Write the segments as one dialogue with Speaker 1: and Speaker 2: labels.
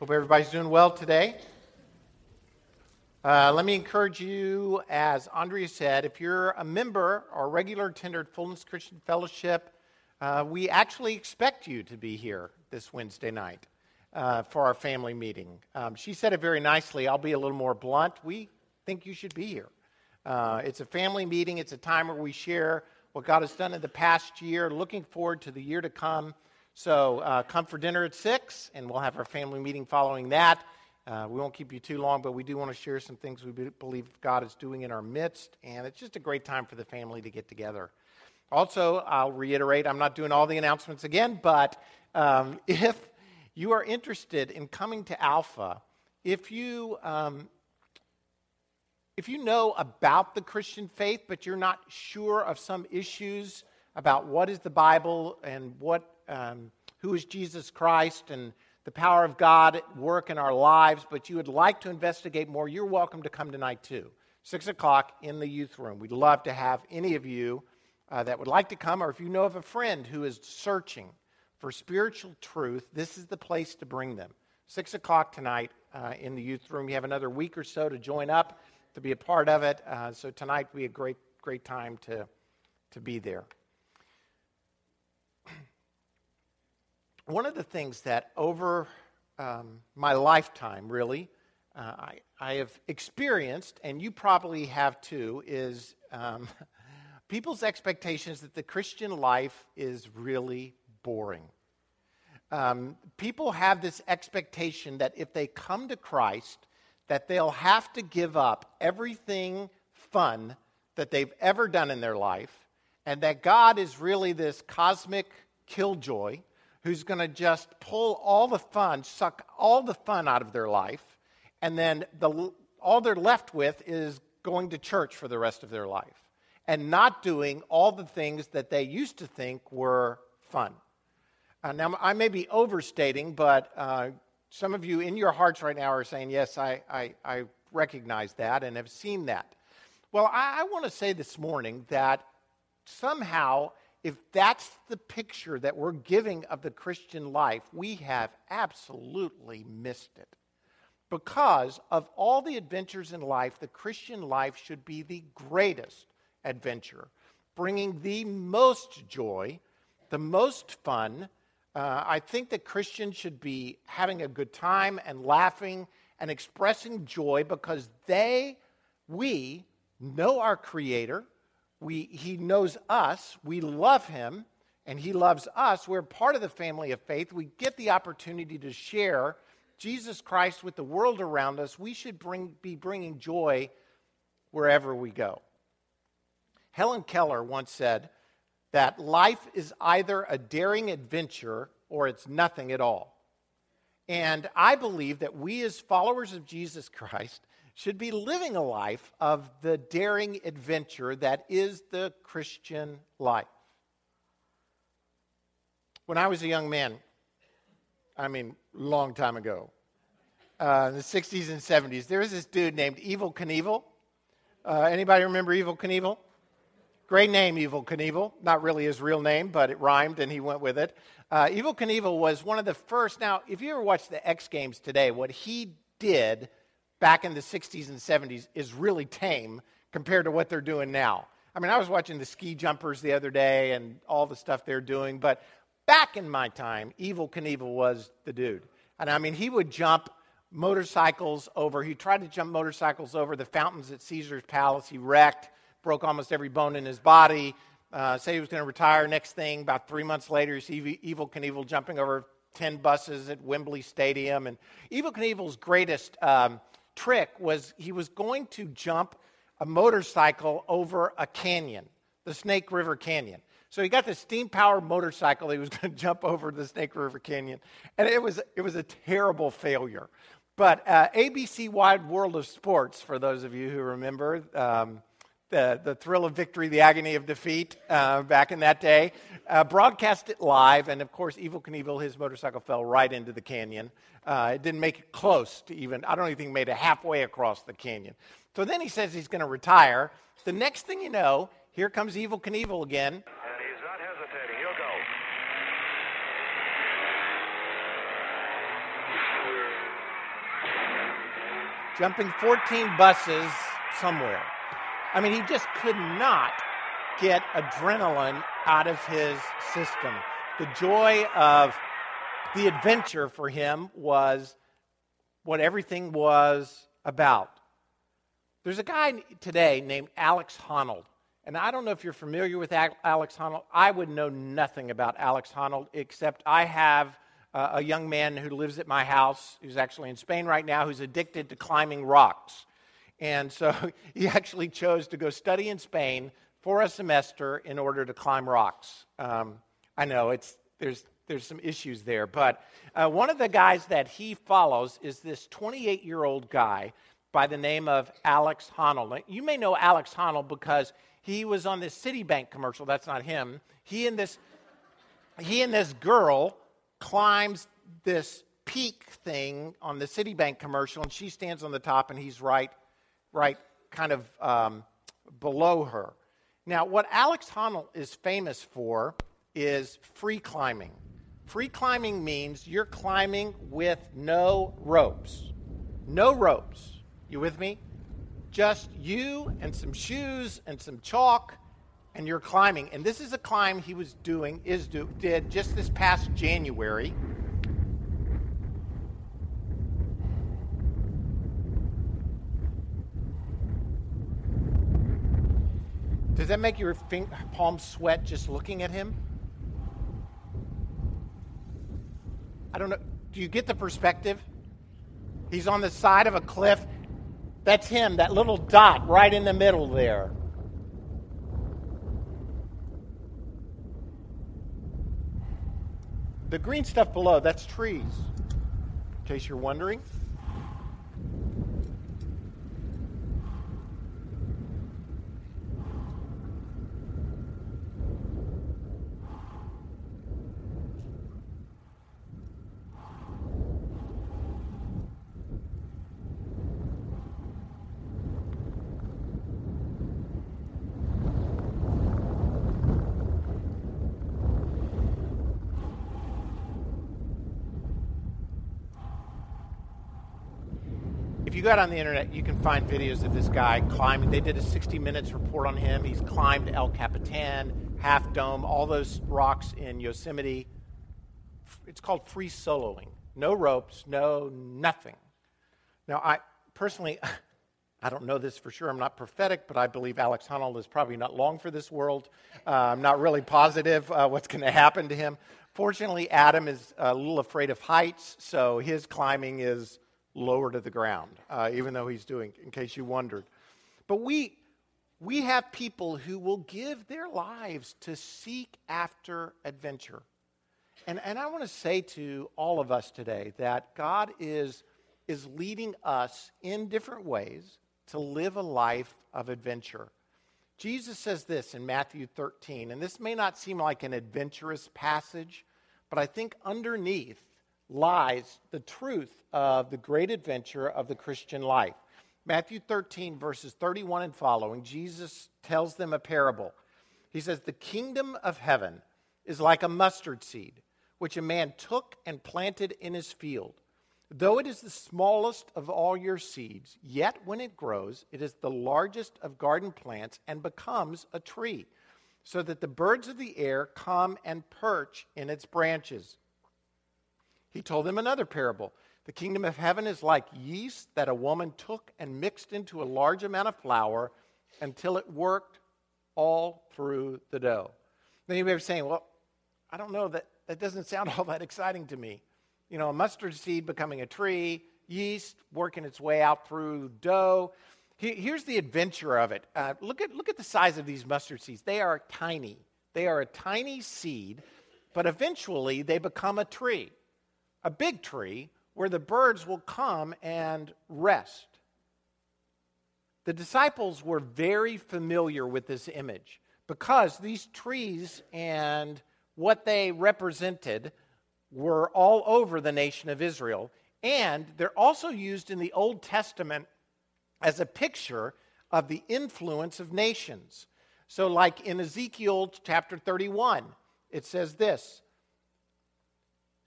Speaker 1: Hope everybody's doing well today. Uh, let me encourage you, as Andrea said, if you're a member or regular attender at Fullness Christian Fellowship, uh, we actually expect you to be here this Wednesday night uh, for our family meeting. Um, she said it very nicely. I'll be a little more blunt. We think you should be here. Uh, it's a family meeting, it's a time where we share what God has done in the past year, looking forward to the year to come. So uh, come for dinner at 6, and we'll have our family meeting following that. Uh, we won't keep you too long, but we do want to share some things we believe God is doing in our midst, and it's just a great time for the family to get together. Also, I'll reiterate I'm not doing all the announcements again, but um, if you are interested in coming to Alpha, if you. Um, if you know about the Christian faith, but you're not sure of some issues about what is the Bible and what um, who is Jesus Christ and the power of God at work in our lives, but you would like to investigate more, you're welcome to come tonight too. Six o'clock in the youth room. We'd love to have any of you uh, that would like to come, or if you know of a friend who is searching for spiritual truth, this is the place to bring them. Six o'clock tonight uh, in the youth room. You have another week or so to join up to be a part of it. Uh, so tonight will be a great, great time to, to be there. One of the things that over um, my lifetime, really, uh, I, I, have experienced, and you probably have too, is um, people's expectations that the Christian life is really boring. Um, people have this expectation that if they come to Christ, that they'll have to give up everything fun that they've ever done in their life, and that God is really this cosmic killjoy who's going to just pull all the fun, suck all the fun out of their life, and then the, all they're left with is going to church for the rest of their life and not doing all the things that they used to think were fun. Uh, now, I may be overstating, but uh, some of you in your hearts right now are saying, Yes, I, I, I recognize that and have seen that. Well, I, I want to say this morning that somehow if that's the picture that we're giving of the Christian life, we have absolutely missed it. Because of all the adventures in life, the Christian life should be the greatest adventure, bringing the most joy, the most fun. Uh, I think that Christians should be having a good time and laughing and expressing joy because they, we, know our Creator we, he knows us, we love him, and he loves us. We're part of the family of faith. We get the opportunity to share Jesus Christ with the world around us. We should bring, be bringing joy wherever we go. Helen Keller once said that life is either a daring adventure or it's nothing at all. And I believe that we, as followers of Jesus Christ, should be living a life of the daring adventure that is the Christian life. When I was a young man, I mean, long time ago, uh, in the 60s and 70s, there was this dude named Evel Knievel. Uh, anybody remember Evel Knievel? Great name, Evel Knievel. Not really his real name, but it rhymed and he went with it. Uh, Evel Knievel was one of the first. Now, if you ever watch the X Games today, what he did back in the 60s and 70s is really tame compared to what they're doing now. I mean, I was watching the ski jumpers the other day and all the stuff they're doing, but back in my time, Evel Knievel was the dude. And I mean, he would jump motorcycles over, he tried to jump motorcycles over the fountains at Caesar's Palace. He wrecked, broke almost every bone in his body. Uh, say he was going to retire. Next thing, about three months later, you see Evel Knievel jumping over 10 buses at Wembley Stadium. And Evel Knievel's greatest um, trick was he was going to jump a motorcycle over a canyon, the Snake River Canyon. So he got this steam powered motorcycle. He was going to jump over the Snake River Canyon. And it was, it was a terrible failure. But uh, ABC Wide World of Sports, for those of you who remember, um, the, the thrill of victory, the agony of defeat uh, back in that day, uh, broadcast it live. And of course, Evel Knievel, his motorcycle fell right into the canyon. Uh, it didn't make it close to even, I don't even think made it halfway across the canyon. So then he says he's going to retire. The next thing you know, here comes Evel Knievel again. And he's not hesitating. He'll go. Jumping 14 buses somewhere. I mean, he just could not get adrenaline out of his system. The joy of the adventure for him was what everything was about. There's a guy today named Alex Honnold. And I don't know if you're familiar with Alex Honnold. I would know nothing about Alex Honnold except I have uh, a young man who lives at my house who's actually in Spain right now who's addicted to climbing rocks. And so he actually chose to go study in Spain for a semester in order to climb rocks. Um, I know it's, there's, there's some issues there, but uh, one of the guys that he follows is this 28 year old guy by the name of Alex Honnold. You may know Alex Honnold because he was on this Citibank commercial. That's not him. He and this, he and this girl climbs this peak thing on the Citibank commercial, and she stands on the top, and he's right, right, kind of um, below her. Now, what Alex Honnold is famous for is free climbing. Free climbing means you're climbing with no ropes. No ropes. You with me? Just you and some shoes and some chalk, and you're climbing. And this is a climb he was doing, is do, did just this past January. Does that make your palms sweat just looking at him? I don't know. Do you get the perspective? He's on the side of a cliff that's him, that little dot right in the middle there. The green stuff below, that's trees, in case you're wondering. Go out on the internet, you can find videos of this guy climbing. They did a 60 Minutes report on him. He's climbed El Capitan, Half Dome, all those rocks in Yosemite. It's called free soloing. No ropes, no nothing. Now, I personally, I don't know this for sure. I'm not prophetic, but I believe Alex Honnold is probably not long for this world. Uh, I'm not really positive uh, what's going to happen to him. Fortunately, Adam is a little afraid of heights, so his climbing is lower to the ground, uh, even though he's doing, in case you wondered. But we, we have people who will give their lives to seek after adventure. And, and I want to say to all of us today that God is, is leading us in different ways to live a life of adventure. Jesus says this in Matthew 13, and this may not seem like an adventurous passage, but I think underneath lies the truth of the great adventure of the Christian life. Matthew 13, verses 31 and following, Jesus tells them a parable. He says, The kingdom of heaven is like a mustard seed, which a man took and planted in his field. Though it is the smallest of all your seeds, yet when it grows, it is the largest of garden plants and becomes a tree, so that the birds of the air come and perch in its branches. He told them another parable. The kingdom of heaven is like yeast that a woman took and mixed into a large amount of flour until it worked all through the dough. Then you may be saying, well, I don't know, that, that doesn't sound all that exciting to me. You know, a mustard seed becoming a tree, yeast working its way out through dough. Here's the adventure of it. Uh, look, at, look at the size of these mustard seeds. They are tiny. They are a tiny seed, but eventually they become a tree a big tree where the birds will come and rest. The disciples were very familiar with this image because these trees and what they represented were all over the nation of Israel. And they're also used in the Old Testament as a picture of the influence of nations. So, like in Ezekiel chapter 31, it says this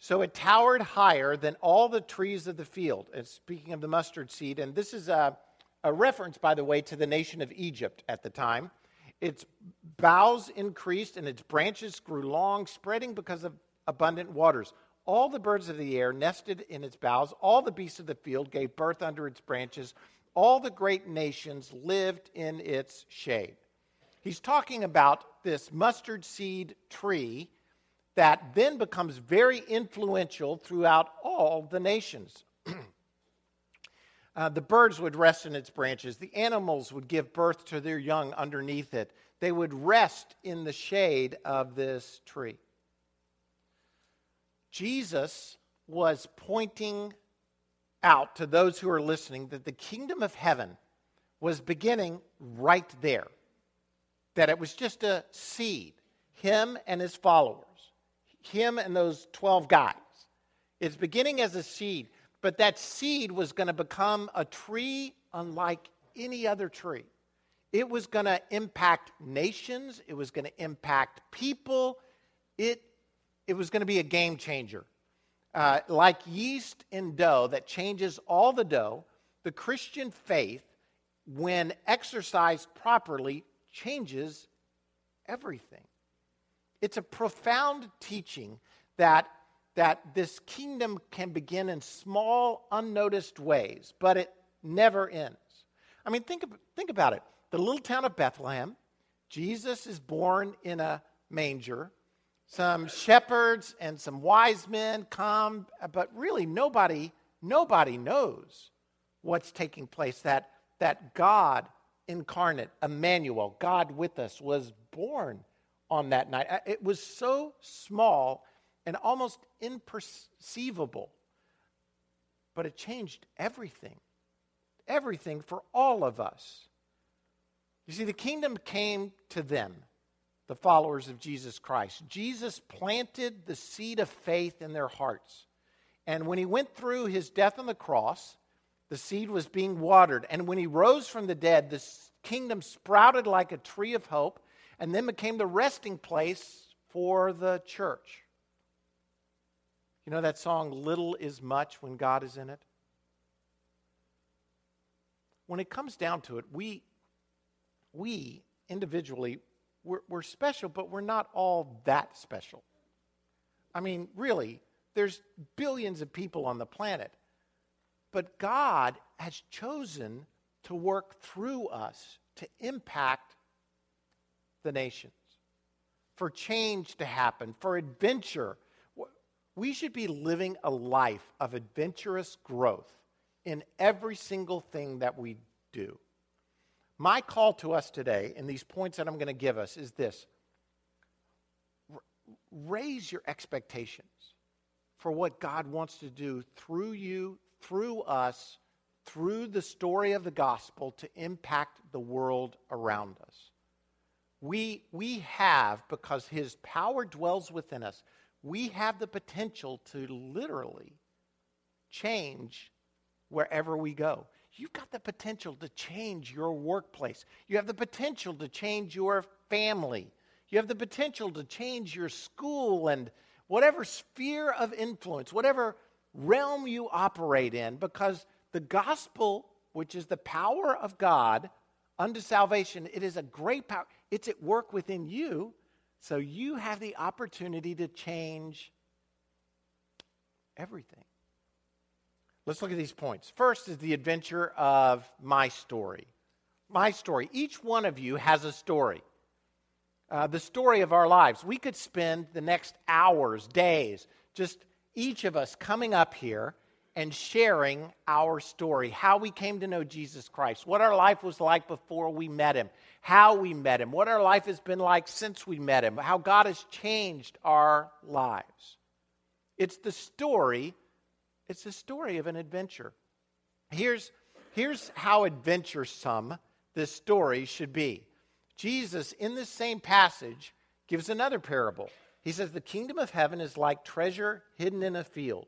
Speaker 1: So it towered higher than all the trees of the field. And speaking of the mustard seed, and this is a, a reference, by the way, to the nation of Egypt at the time. Its boughs increased and its branches grew long, spreading because of abundant waters. All the birds of the air nested in its boughs. All the beasts of the field gave birth under its branches. All the great nations lived in its shade. He's talking about this mustard seed tree that then becomes very influential throughout all the nations. uh, the birds would rest in its branches, the animals would give birth to their young underneath it. They would rest in the shade of this tree. Jesus was pointing out to those who are listening that the kingdom of heaven was beginning right there, that it was just a seed, him and his followers him and those 12 guys. It's beginning as a seed, but that seed was going to become a tree unlike any other tree. It was going to impact nations, it was going to impact people, it, it was going to be a game changer. Uh, like yeast in dough that changes all the dough, the Christian faith, when exercised properly, changes everything. It's a profound teaching that, that this kingdom can begin in small, unnoticed ways, but it never ends. I mean, think, think about it. The little town of Bethlehem, Jesus is born in a manger. Some shepherds and some wise men come, but really nobody, nobody knows what's taking place. That, that God incarnate, Emmanuel, God with us, was born on that night. It was so small and almost imperceivable, but it changed everything. Everything for all of us. You see, the kingdom came to them, the followers of Jesus Christ. Jesus planted the seed of faith in their hearts. And when he went through his death on the cross, the seed was being watered. And when he rose from the dead, the kingdom sprouted like a tree of hope and then became the resting place for the church. You know that song, Little is Much, when God is in it? When it comes down to it, we, we individually, we're, we're special, but we're not all that special. I mean, really, there's billions of people on the planet. But God has chosen to work through us to impact the nations, for change to happen, for adventure. We should be living a life of adventurous growth in every single thing that we do. My call to us today, in these points that I'm going to give us, is this raise your expectations for what God wants to do through you, through us, through the story of the gospel to impact the world around us we, we have, because His power dwells within us, we have the potential to literally change wherever we go. You've got the potential to change your workplace. You have the potential to change your family. You have the potential to change your school and whatever sphere of influence, whatever realm you operate in, because the gospel, which is the power of God unto salvation, it is a great power. It's at work within you, so you have the opportunity to change everything. Let's look at these points. First is the adventure of my story. My story. Each one of you has a story. Uh, the story of our lives. We could spend the next hours, days, just each of us coming up here and sharing our story, how we came to know Jesus Christ, what our life was like before we met him, how we met him, what our life has been like since we met him, how God has changed our lives. It's the story, it's the story of an adventure. Here's, here's how adventuresome this story should be. Jesus, in this same passage, gives another parable. He says, The kingdom of heaven is like treasure hidden in a field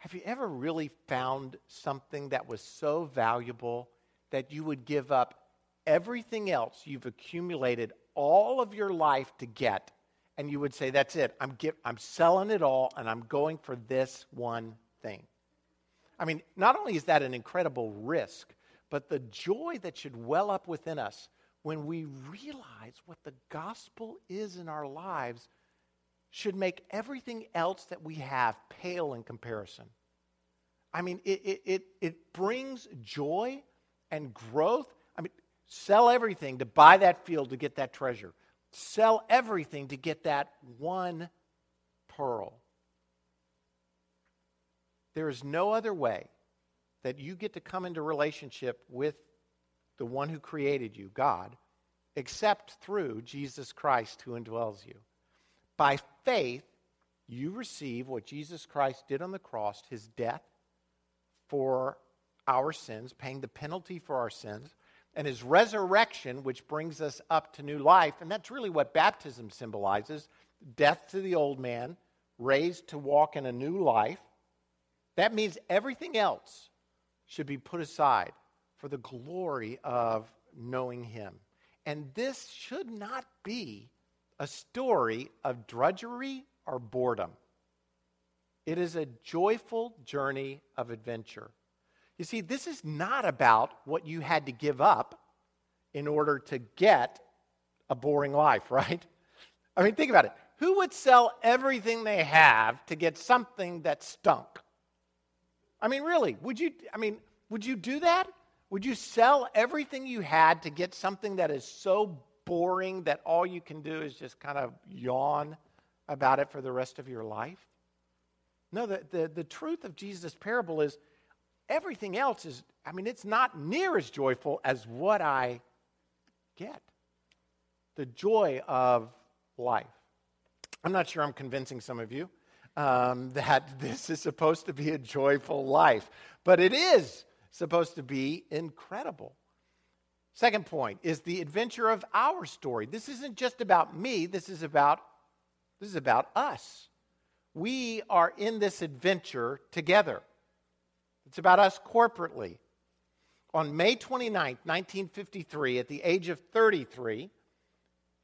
Speaker 1: have you ever really found something that was so valuable that you would give up everything else you've accumulated all of your life to get and you would say that's it. I'm I'm selling it all and I'm going for this one thing. I mean, not only is that an incredible risk, but the joy that should well up within us when we realize what the gospel is in our lives should make everything else that we have pale in comparison. I mean, it, it, it, it brings joy and growth. I mean, sell everything to buy that field to get that treasure. Sell everything to get that one pearl. There is no other way that you get to come into relationship with the one who created you, God, except through Jesus Christ who indwells you. By faith, you receive what Jesus Christ did on the cross, his death for our sins, paying the penalty for our sins, and his resurrection, which brings us up to new life. And that's really what baptism symbolizes death to the old man, raised to walk in a new life. That means everything else should be put aside for the glory of knowing him. And this should not be a story of drudgery or boredom. It is a joyful journey of adventure. You see, this is not about what you had to give up in order to get a boring life, right? I mean, think about it. Who would sell everything they have to get something that stunk? I mean, really, would you I mean, would you do that? Would you sell everything you had to get something that is so boring that all you can do is just kind of yawn about it for the rest of your life? No, the, the, the truth of Jesus' parable is everything else is, I mean, it's not near as joyful as what I get. The joy of life. I'm not sure I'm convincing some of you um, that this is supposed to be a joyful life, but it is supposed to be incredible. Second point is the adventure of our story. This isn't just about me, this is about this is about us. We are in this adventure together. It's about us corporately. On May 29, 1953, at the age of 33,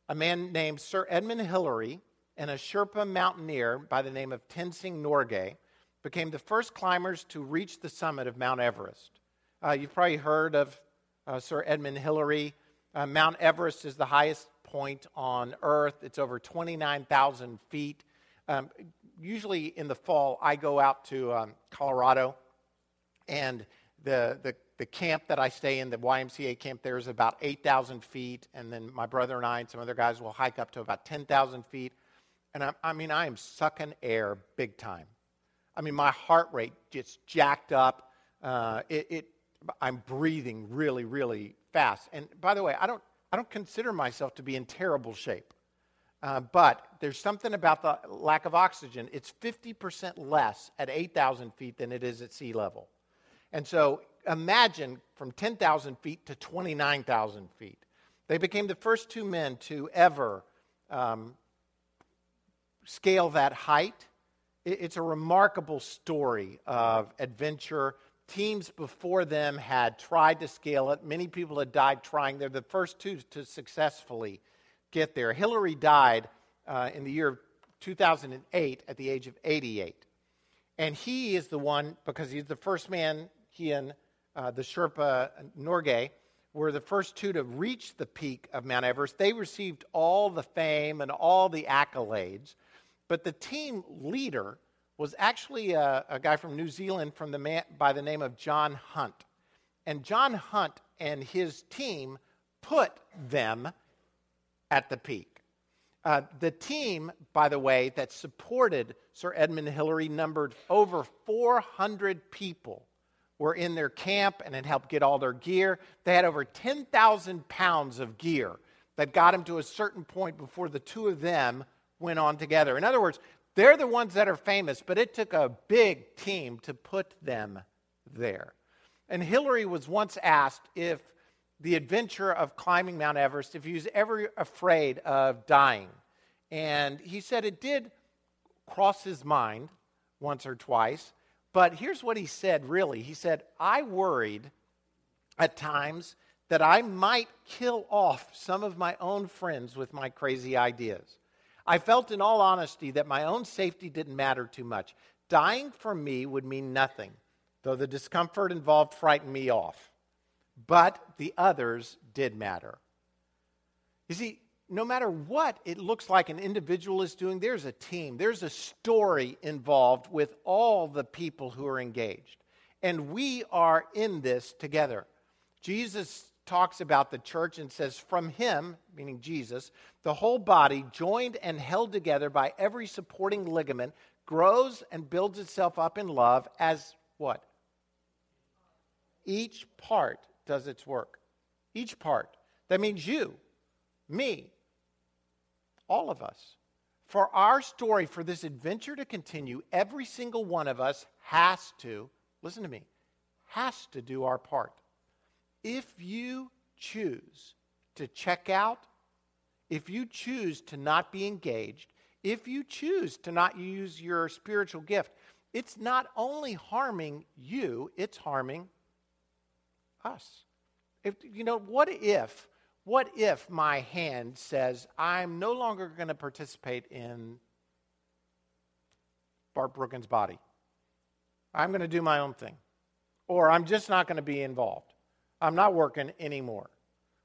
Speaker 1: a man named Sir Edmund Hillary and a Sherpa mountaineer by the name of Tenzing Norgay became the first climbers to reach the summit of Mount Everest. Uh, you've probably heard of uh, Sir Edmund Hillary. Uh, Mount Everest is the highest point on Earth, it's over 29,000 feet. Um, usually in the fall, I go out to um, Colorado and the, the, the camp that I stay in, the YMCA camp there, is about 8,000 feet. And then my brother and I and some other guys will hike up to about 10,000 feet. And I, I mean, I am sucking air big time. I mean, my heart rate gets jacked up. Uh, it, it, I'm breathing really, really fast. And by the way, I don't, I don't consider myself to be in terrible shape. Uh, but there's something about the lack of oxygen. It's 50% less at 8,000 feet than it is at sea level. And so imagine from 10,000 feet to 29,000 feet. They became the first two men to ever um, scale that height. It's a remarkable story of adventure. Teams before them had tried to scale it. Many people had died trying. They're the first two to successfully get there. Hillary died uh, in the year 2008 at the age of 88. And he is the one, because he's the first man he and uh, the Sherpa Norgay were the first two to reach the peak of Mount Everest. They received all the fame and all the accolades, but the team leader was actually a, a guy from New Zealand from the man, by the name of John Hunt. And John Hunt and his team put them at the peak. Uh, the team, by the way, that supported Sir Edmund Hillary numbered over 400 people were in their camp and had helped get all their gear. They had over 10,000 pounds of gear that got them to a certain point before the two of them went on together. In other words, They're the ones that are famous, but it took a big team to put them there. And Hillary was once asked if the adventure of climbing Mount Everest, if he was ever afraid of dying. And he said it did cross his mind once or twice. But here's what he said really. He said, I worried at times that I might kill off some of my own friends with my crazy ideas. I felt, in all honesty, that my own safety didn't matter too much. Dying for me would mean nothing, though the discomfort involved frightened me off. But the others did matter. You see, no matter what it looks like an individual is doing, there's a team, there's a story involved with all the people who are engaged. And we are in this together. Jesus talks about the church and says, From him, meaning Jesus, the whole body, joined and held together by every supporting ligament, grows and builds itself up in love as what? Each part does its work. Each part. That means you, me, all of us. For our story, for this adventure to continue, every single one of us has to, listen to me, has to do our part. If you choose to check out, if you choose to not be engaged, if you choose to not use your spiritual gift, it's not only harming you, it's harming us. If you know, what if what if my hand says, I'm no longer going to participate in Bart Brookins' body? I'm going to do my own thing. Or I'm just not going to be involved. I'm not working anymore.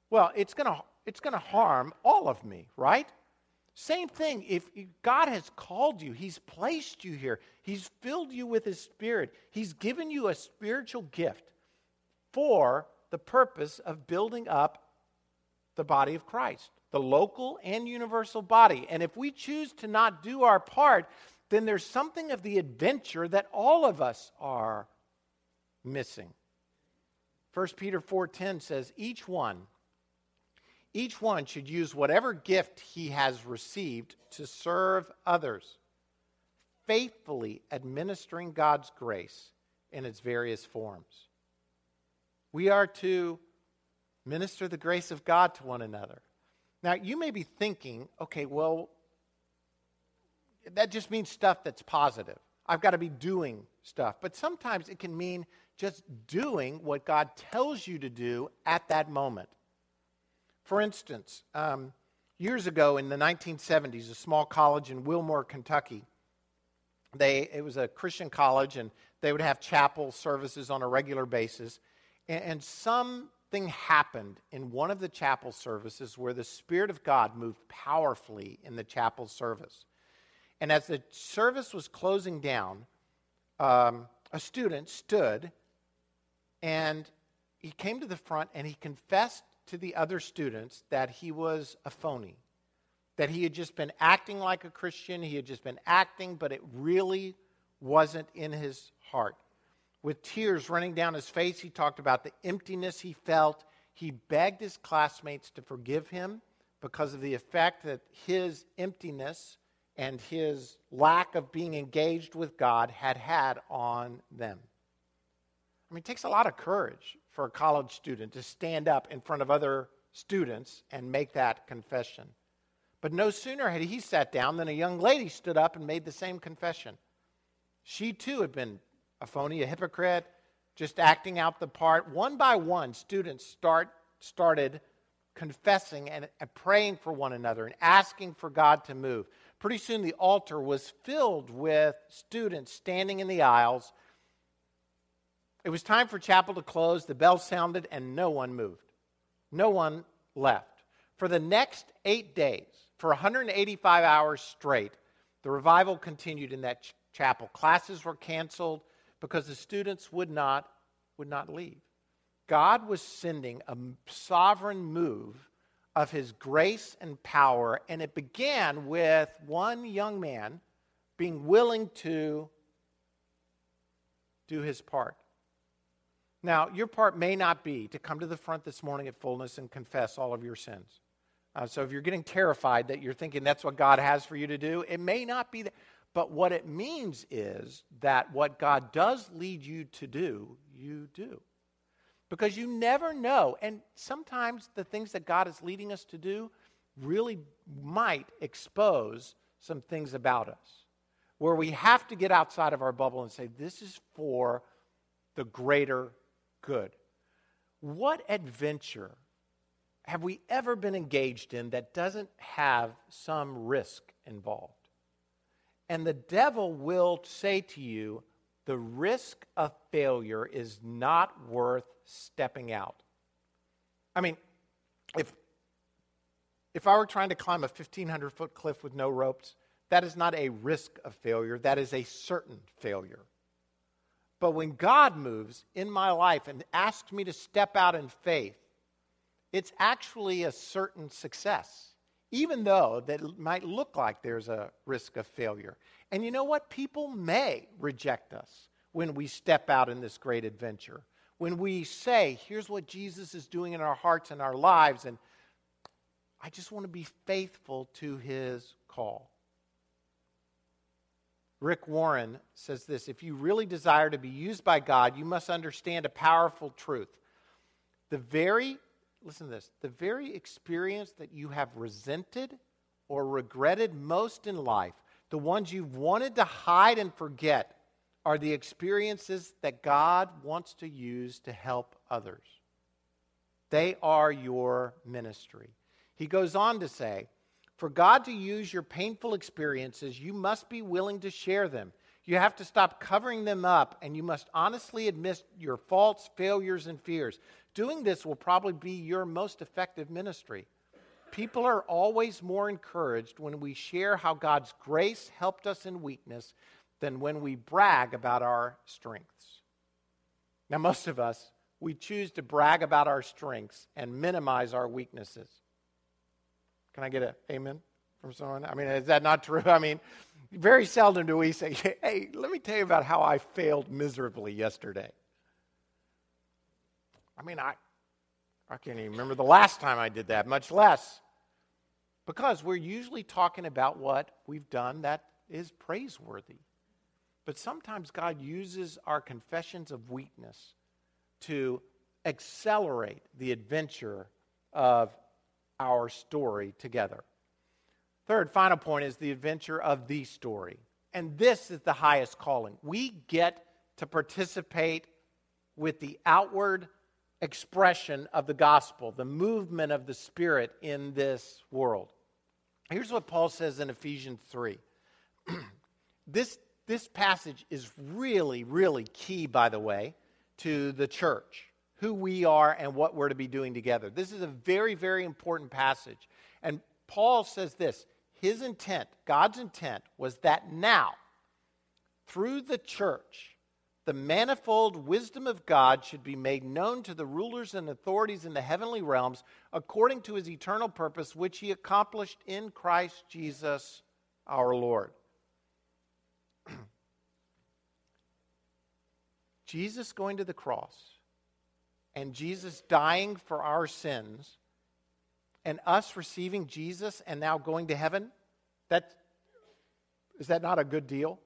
Speaker 1: Well, it's going to it's going to harm all of me, right? Same thing. If God has called you, He's placed you here, He's filled you with His Spirit, He's given you a spiritual gift for the purpose of building up the body of Christ, the local and universal body. And if we choose to not do our part, then there's something of the adventure that all of us are missing. 1 Peter 4:10 says each one each one should use whatever gift he has received to serve others, faithfully administering God's grace in its various forms. We are to Minister the grace of God to one another. Now, you may be thinking, okay, well, that just means stuff that's positive. I've got to be doing stuff. But sometimes it can mean just doing what God tells you to do at that moment. For instance, um, years ago in the 1970s, a small college in Wilmore, Kentucky, they, it was a Christian college, and they would have chapel services on a regular basis. And, and something happened in one of the chapel services where the Spirit of God moved powerfully in the chapel service. And as the service was closing down, um, a student stood and he came to the front and he confessed to the other students that he was a phony, that he had just been acting like a Christian, he had just been acting, but it really wasn't in his heart. With tears running down his face, he talked about the emptiness he felt. He begged his classmates to forgive him because of the effect that his emptiness and his lack of being engaged with God had had on them. I mean, it takes a lot of courage for a college student to stand up in front of other students and make that confession. But no sooner had he sat down than a young lady stood up and made the same confession. She too had been a phony, a hypocrite, just acting out the part. One by one, students start, started confessing and, and praying for one another and asking for God to move. Pretty soon, the altar was filled with students standing in the aisles. It was time for chapel to close. The bell sounded, and no one moved. No one left. For the next eight days, for 185 hours straight, the revival continued in that ch- chapel. Classes were canceled because the students would not, would not leave. God was sending a sovereign move of his grace and power, and it began with one young man being willing to do his part. Now, your part may not be to come to the front this morning at fullness and confess all of your sins. Uh, so if you're getting terrified that you're thinking that's what God has for you to do, it may not be that. But what it means is that what God does lead you to do, you do. Because you never know. And sometimes the things that God is leading us to do really might expose some things about us where we have to get outside of our bubble and say, this is for the greater good. What adventure have we ever been engaged in that doesn't have some risk involved? And the devil will say to you, the risk of failure is not worth stepping out. I mean, if, if I were trying to climb a 1,500 foot cliff with no ropes, that is not a risk of failure, that is a certain failure. But when God moves in my life and asks me to step out in faith, it's actually a certain success, even though that might look like there's a risk of failure. And you know what? People may reject us when we step out in this great adventure. When we say, here's what Jesus is doing in our hearts and our lives, and I just want to be faithful to his call. Rick Warren says this If you really desire to be used by God, you must understand a powerful truth. The very, listen to this, the very experience that you have resented or regretted most in life, the ones you've wanted to hide and forget, are the experiences that God wants to use to help others. They are your ministry. He goes on to say, for God to use your painful experiences, you must be willing to share them. You have to stop covering them up, and you must honestly admit your faults, failures, and fears. Doing this will probably be your most effective ministry. People are always more encouraged when we share how God's grace helped us in weakness than when we brag about our strengths. Now, most of us, we choose to brag about our strengths and minimize our weaknesses. Can I get an amen from someone? I mean, is that not true? I mean, very seldom do we say, hey, let me tell you about how I failed miserably yesterday. I mean, I, I can't even remember the last time I did that, much less. Because we're usually talking about what we've done that is praiseworthy. But sometimes God uses our confessions of weakness to accelerate the adventure of our story together. Third, final point is the adventure of the story. And this is the highest calling. We get to participate with the outward expression of the gospel, the movement of the Spirit in this world. Here's what Paul says in Ephesians 3. this, this passage is really, really key, by the way, to the church who we are and what we're to be doing together. This is a very, very important passage. And Paul says this his intent, God's intent, was that now, through the church, the manifold wisdom of God should be made known to the rulers and authorities in the heavenly realms according to his eternal purpose, which he accomplished in Christ Jesus our Lord. Jesus going to the cross and Jesus dying for our sins and us receiving Jesus and now going to heaven, that, is that not a good deal?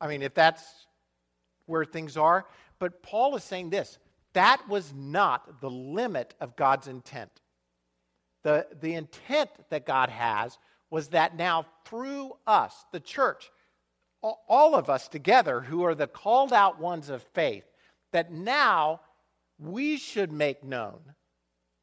Speaker 1: I mean, if that's where things are. But Paul is saying this that was not the limit of God's intent. The, the intent that God has was that now through us, the church, all of us together who are the called out ones of faith, that now we should make known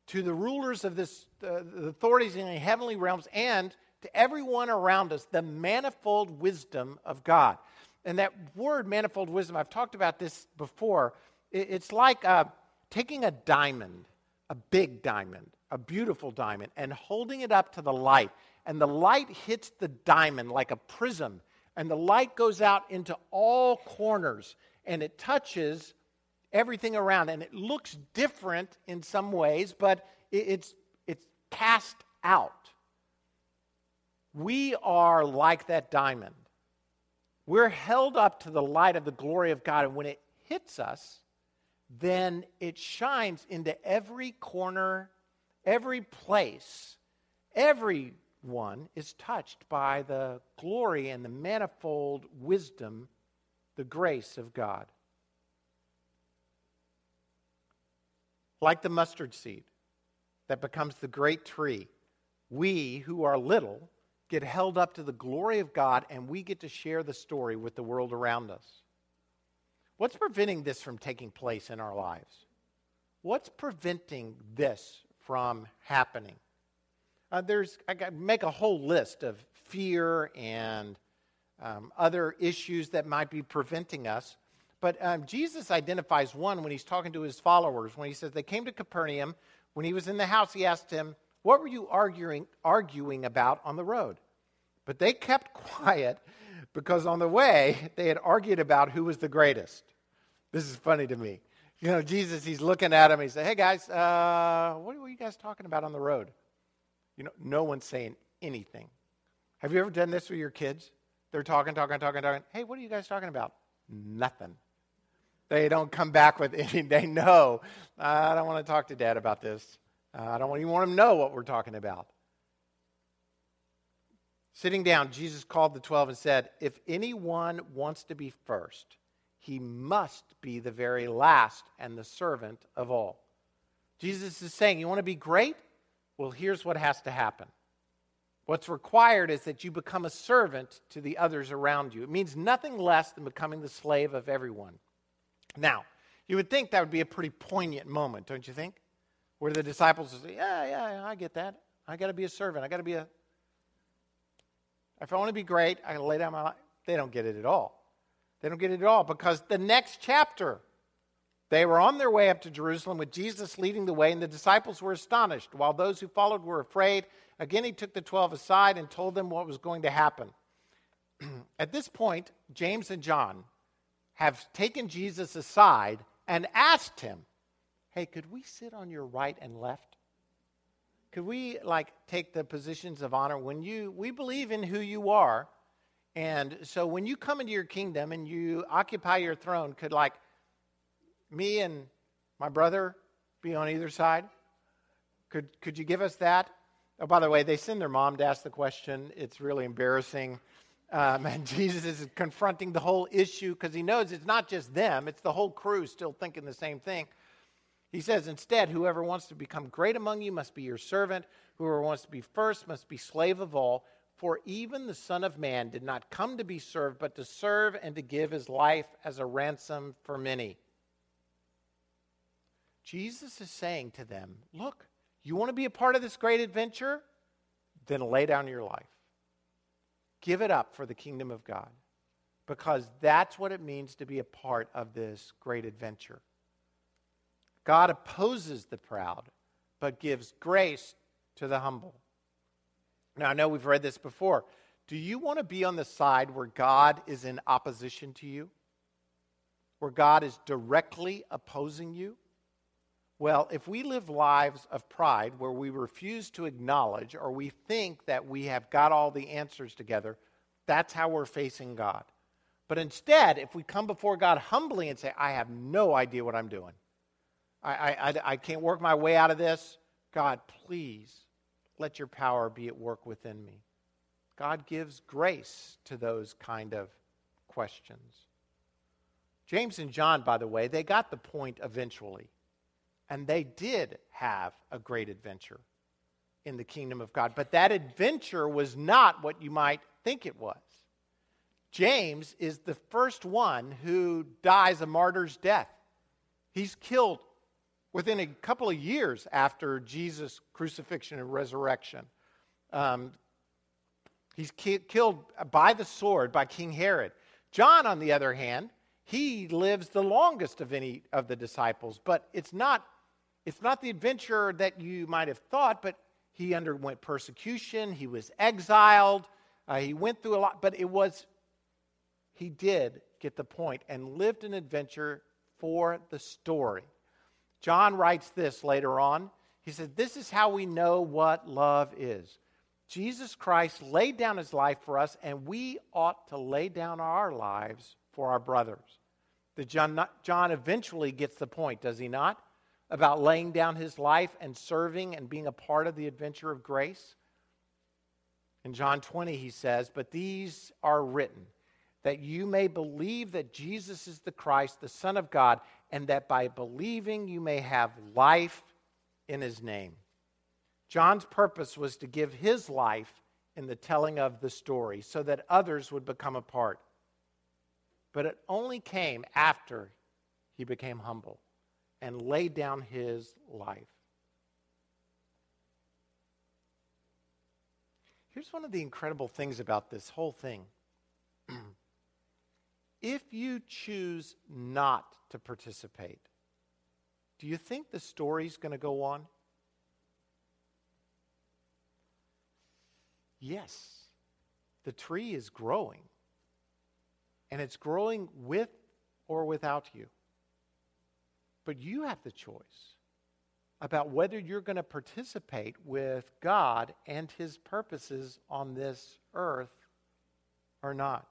Speaker 1: to the rulers of this, uh, the authorities in the heavenly realms, and to everyone around us the manifold wisdom of God. And that word, manifold wisdom, I've talked about this before. It's like uh, taking a diamond, a big diamond, a beautiful diamond, and holding it up to the light. And the light hits the diamond like a prism, and the light goes out into all corners, and it touches everything around. And it looks different in some ways, but it's, it's cast out. We are like that diamond. We're held up to the light of the glory of God. And when it hits us, then it shines into every corner, every place, every one is touched by the glory and the manifold wisdom, the grace of God. Like the mustard seed that becomes the great tree, we who are little get held up to the glory of God and we get to share the story with the world around us. What's preventing this from taking place in our lives? What's preventing this from happening? Uh, there's, I make a whole list of fear and um, other issues that might be preventing us. But um, Jesus identifies one when he's talking to his followers. When he says they came to Capernaum, when he was in the house, he asked him, What were you arguing, arguing about on the road? But they kept quiet because on the way, they had argued about who was the greatest. This is funny to me. You know, Jesus, he's looking at him. He said, Hey, guys, uh, what were you guys talking about on the road? You know, no one's saying anything. Have you ever done this with your kids? They're talking, talking, talking, talking. Hey, what are you guys talking about? Nothing. They don't come back with anything. They know, I don't want to talk to dad about this. I don't even want him to know what we're talking about. Sitting down, Jesus called the twelve and said, If anyone wants to be first, he must be the very last and the servant of all. Jesus is saying, You want to be great? Well, here's what has to happen. What's required is that you become a servant to the others around you. It means nothing less than becoming the slave of everyone. Now, you would think that would be a pretty poignant moment, don't you think? Where the disciples would say, Yeah, yeah, I get that. I got to be a servant. I got to be a. If I want to be great, I got to lay down my life. They don't get it at all. They don't get it at all because the next chapter, they were on their way up to Jerusalem with Jesus leading the way, and the disciples were astonished, while those who followed were afraid. Again, he took the twelve aside and told them what was going to happen. At this point, James and John have taken Jesus aside and asked him, Hey, could we sit on your right and left? Could we like take the positions of honor when you we believe in who you are? And so when you come into your kingdom and you occupy your throne, could like me and my brother be on either side? Could, could you give us that? Oh, by the way, they send their mom to ask the question. It's really embarrassing. Um, and Jesus is confronting the whole issue because he knows it's not just them, it's the whole crew still thinking the same thing. He says, instead, whoever wants to become great among you must be your servant. Whoever wants to be first must be slave of all. For even the Son of Man did not come to be served, but to serve and to give his life as a ransom for many. Jesus is saying to them, Look, you want to be a part of this great adventure? Then lay down your life. Give it up for the kingdom of God, because that's what it means to be a part of this great adventure. God opposes the proud, but gives grace to the humble. Now, I know we've read this before. Do you want to be on the side where God is in opposition to you? Where God is directly opposing you? Well, if we live lives of pride where we refuse to acknowledge or we think that we have got all the answers together, that's how we're facing God. But instead, if we come before God humbly and say, I have no idea what I'm doing, I, I, I, can't work my way out of this, God, please let your power be at work within me. God gives grace to those kind of questions. James and John, by the way, they got the point eventually. And they did have a great adventure in the kingdom of God. But that adventure was not what you might think it was. James is the first one who dies a martyr's death. He's killed within a couple of years after Jesus' crucifixion and resurrection. Um, he's ki- killed by the sword by King Herod. John, on the other hand, he lives the longest of any of the disciples, but it's not, it's not the adventure that you might have thought, but he underwent persecution, he was exiled, uh, he went through a lot, but it was, he did get the point and lived an adventure for the story. John writes this later on. He said, This is how we know what love is. Jesus Christ laid down his life for us, and we ought to lay down our lives for our brothers. The John, John eventually gets the point, does he not? About laying down his life and serving and being a part of the adventure of grace. In John 20, he says, But these are written that you may believe that Jesus is the Christ, the Son of God, and that by believing you may have life in his name. John's purpose was to give his life in the telling of the story so that others would become a part. But it only came after he became humble and laid down his life. Here's one of the incredible things about this whole thing. if you choose not to participate, do you think the story's going to go on? Yes. The tree is growing. And it's growing with or without you. But you have the choice about whether you're going to participate with God and His purposes on this earth or not.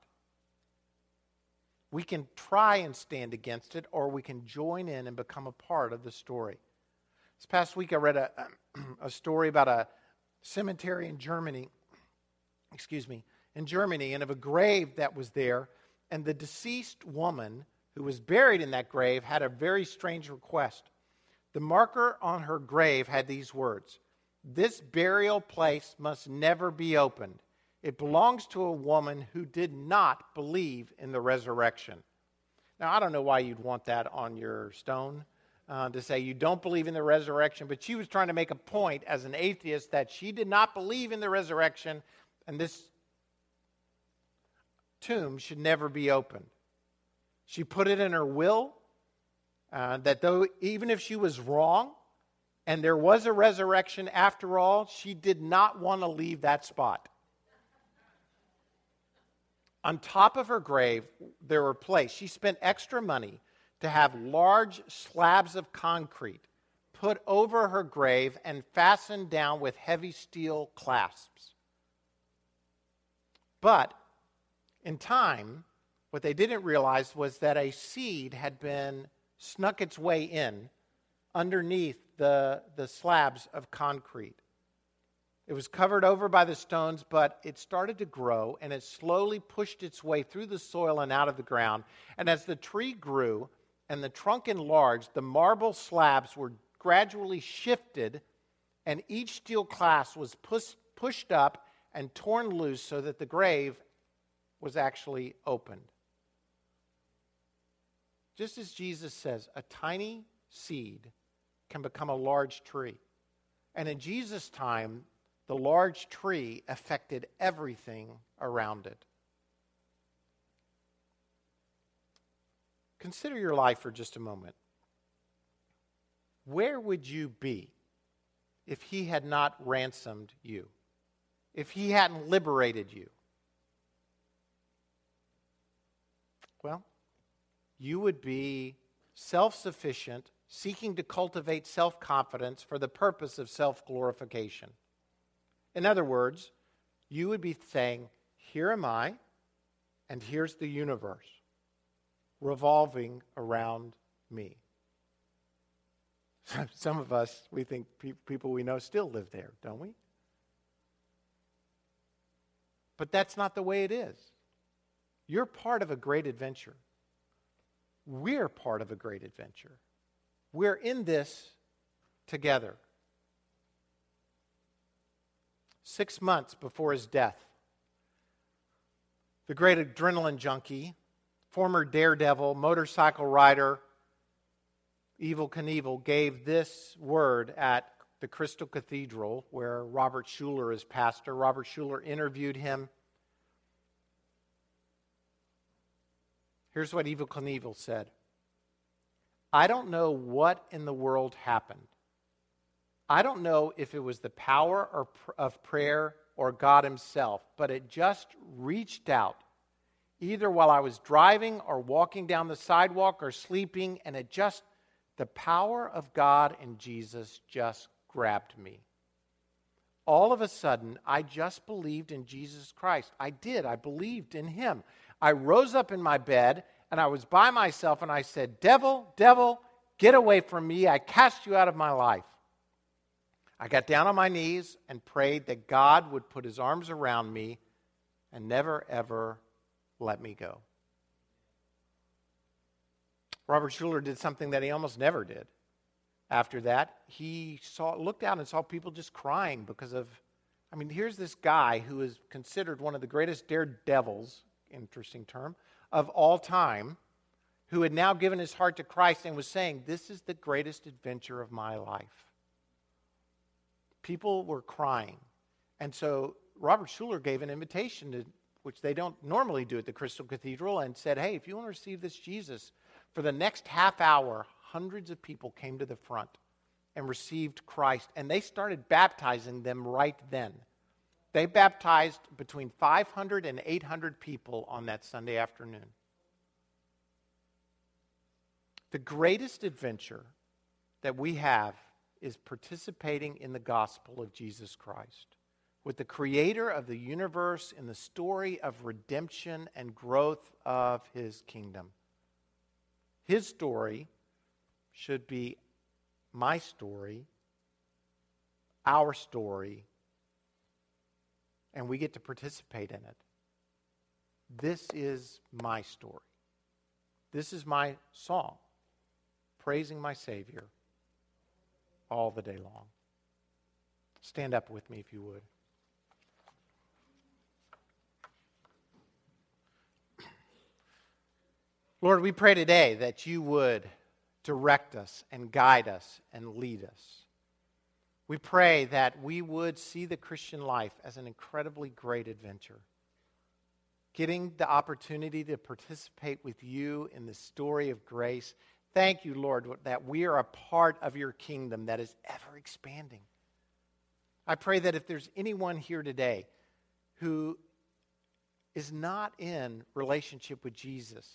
Speaker 1: We can try and stand against it, or we can join in and become a part of the story. This past week, I read a, a story about a cemetery in Germany, excuse me, in Germany, and of a grave that was there. And the deceased woman who was buried in that grave had a very strange request. The marker on her grave had these words This burial place must never be opened. It belongs to a woman who did not believe in the resurrection. Now, I don't know why you'd want that on your stone uh, to say you don't believe in the resurrection, but she was trying to make a point as an atheist that she did not believe in the resurrection, and this tomb should never be opened. She put it in her will uh, that though, even if she was wrong and there was a resurrection after all, she did not want to leave that spot. On top of her grave, there were placed, she spent extra money to have large slabs of concrete put over her grave and fastened down with heavy steel clasps. But in time, what they didn't realize was that a seed had been snuck its way in underneath the, the slabs of concrete. It was covered over by the stones, but it started to grow and it slowly pushed its way through the soil and out of the ground. And as the tree grew and the trunk enlarged, the marble slabs were gradually shifted and each steel clasp was push, pushed up and torn loose so that the grave was actually opened. Just as Jesus says, a tiny seed can become a large tree. And in Jesus' time, the large tree affected everything around it. Consider your life for just a moment. Where would you be if he had not ransomed you? If he hadn't liberated you? Well, you would be self sufficient, seeking to cultivate self confidence for the purpose of self glorification. In other words, you would be saying, Here am I, and here's the universe revolving around me. Some of us, we think people we know still live there, don't we? But that's not the way it is. You're part of a great adventure. We're part of a great adventure. We're in this together. Six months before his death, the great adrenaline junkie, former daredevil, motorcycle rider, Evel Knievel, gave this word at the Crystal Cathedral, where Robert Schuller is pastor. Robert Schuller interviewed him. Here's what Evel Knievel said I don't know what in the world happened. I don't know if it was the power of prayer or God Himself, but it just reached out, either while I was driving or walking down the sidewalk or sleeping, and it just, the power of God and Jesus just grabbed me. All of a sudden, I just believed in Jesus Christ. I did. I believed in Him. I rose up in my bed and I was by myself and I said, Devil, devil, get away from me. I cast you out of my life. I got down on my knees and prayed that God would put his arms around me and never, ever let me go. Robert Schuller did something that he almost never did. After that, he saw, looked out and saw people just crying because of. I mean, here's this guy who is considered one of the greatest daredevils, interesting term, of all time, who had now given his heart to Christ and was saying, This is the greatest adventure of my life. People were crying. And so Robert Schuller gave an invitation to which they don't normally do at the Crystal Cathedral, and said, Hey, if you want to receive this Jesus, for the next half hour, hundreds of people came to the front and received Christ, and they started baptizing them right then. They baptized between 500 and 800 people on that Sunday afternoon. The greatest adventure that we have is participating in the gospel of Jesus Christ with the creator of the universe in the story of redemption and growth of his kingdom. His story should be my story, our story, and we get to participate in it. This is my story. This is my song, praising my Savior all the day long. Stand up with me if you would. Lord, we pray today that you would direct us and guide us and lead us. We pray that we would see the Christian life as an incredibly great adventure. Getting the opportunity to participate with you in the story of grace. Thank you, Lord, that we are a part of your kingdom that is ever expanding. I pray that if there's anyone here today who is not in relationship with Jesus,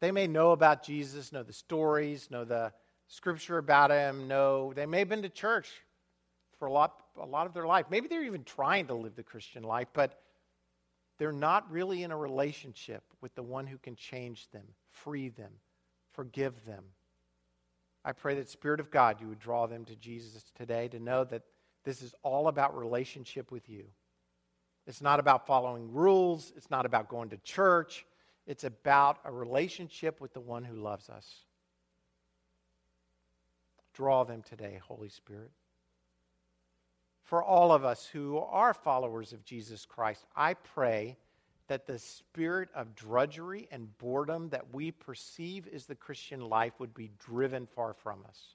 Speaker 1: they may know about Jesus, know the stories, know the scripture about him, know they may have been to church for a lot, a lot of their life. Maybe they're even trying to live the Christian life, but they're not really in a relationship with the one who can change them, free them, forgive them. I pray that Spirit of God, you would draw them to Jesus today to know that this is all about relationship with you. It's not about following rules. It's not about going to church. It's about a relationship with the one who loves us. Draw them today, Holy Spirit. For all of us who are followers of Jesus Christ, I pray that the spirit of drudgery and boredom that we perceive as the Christian life would be driven far from us.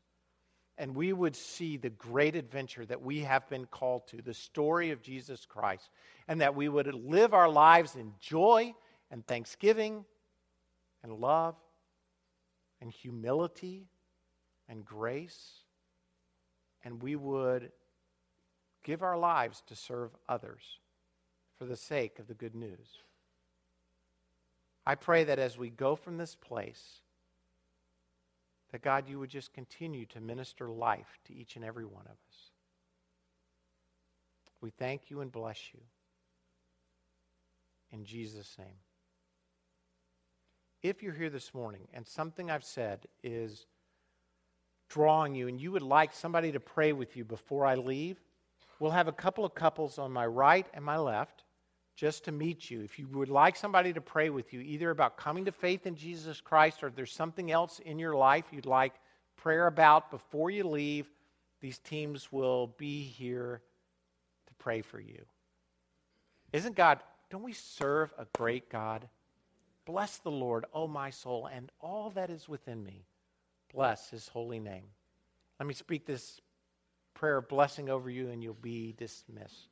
Speaker 1: And we would see the great adventure that we have been called to, the story of Jesus Christ, and that we would live our lives in joy and thanksgiving and love and humility and grace, and we would give our lives to serve others for the sake of the good news. I pray that as we go from this place, that God, you would just continue to minister life to each and every one of us. We thank you and bless you. In Jesus' name if you're here this morning and something I've said is drawing you and you would like somebody to pray with you before I leave, we'll have a couple of couples on my right and my left just to meet you. If you would like somebody to pray with you, either about coming to faith in Jesus Christ or if there's something else in your life you'd like prayer about before you leave, these teams will be here to pray for you. Isn't God, don't we serve a great God? Bless the Lord, O my soul, and all that is within me. Bless his holy name. Let me speak this prayer of blessing over you, and you'll be dismissed.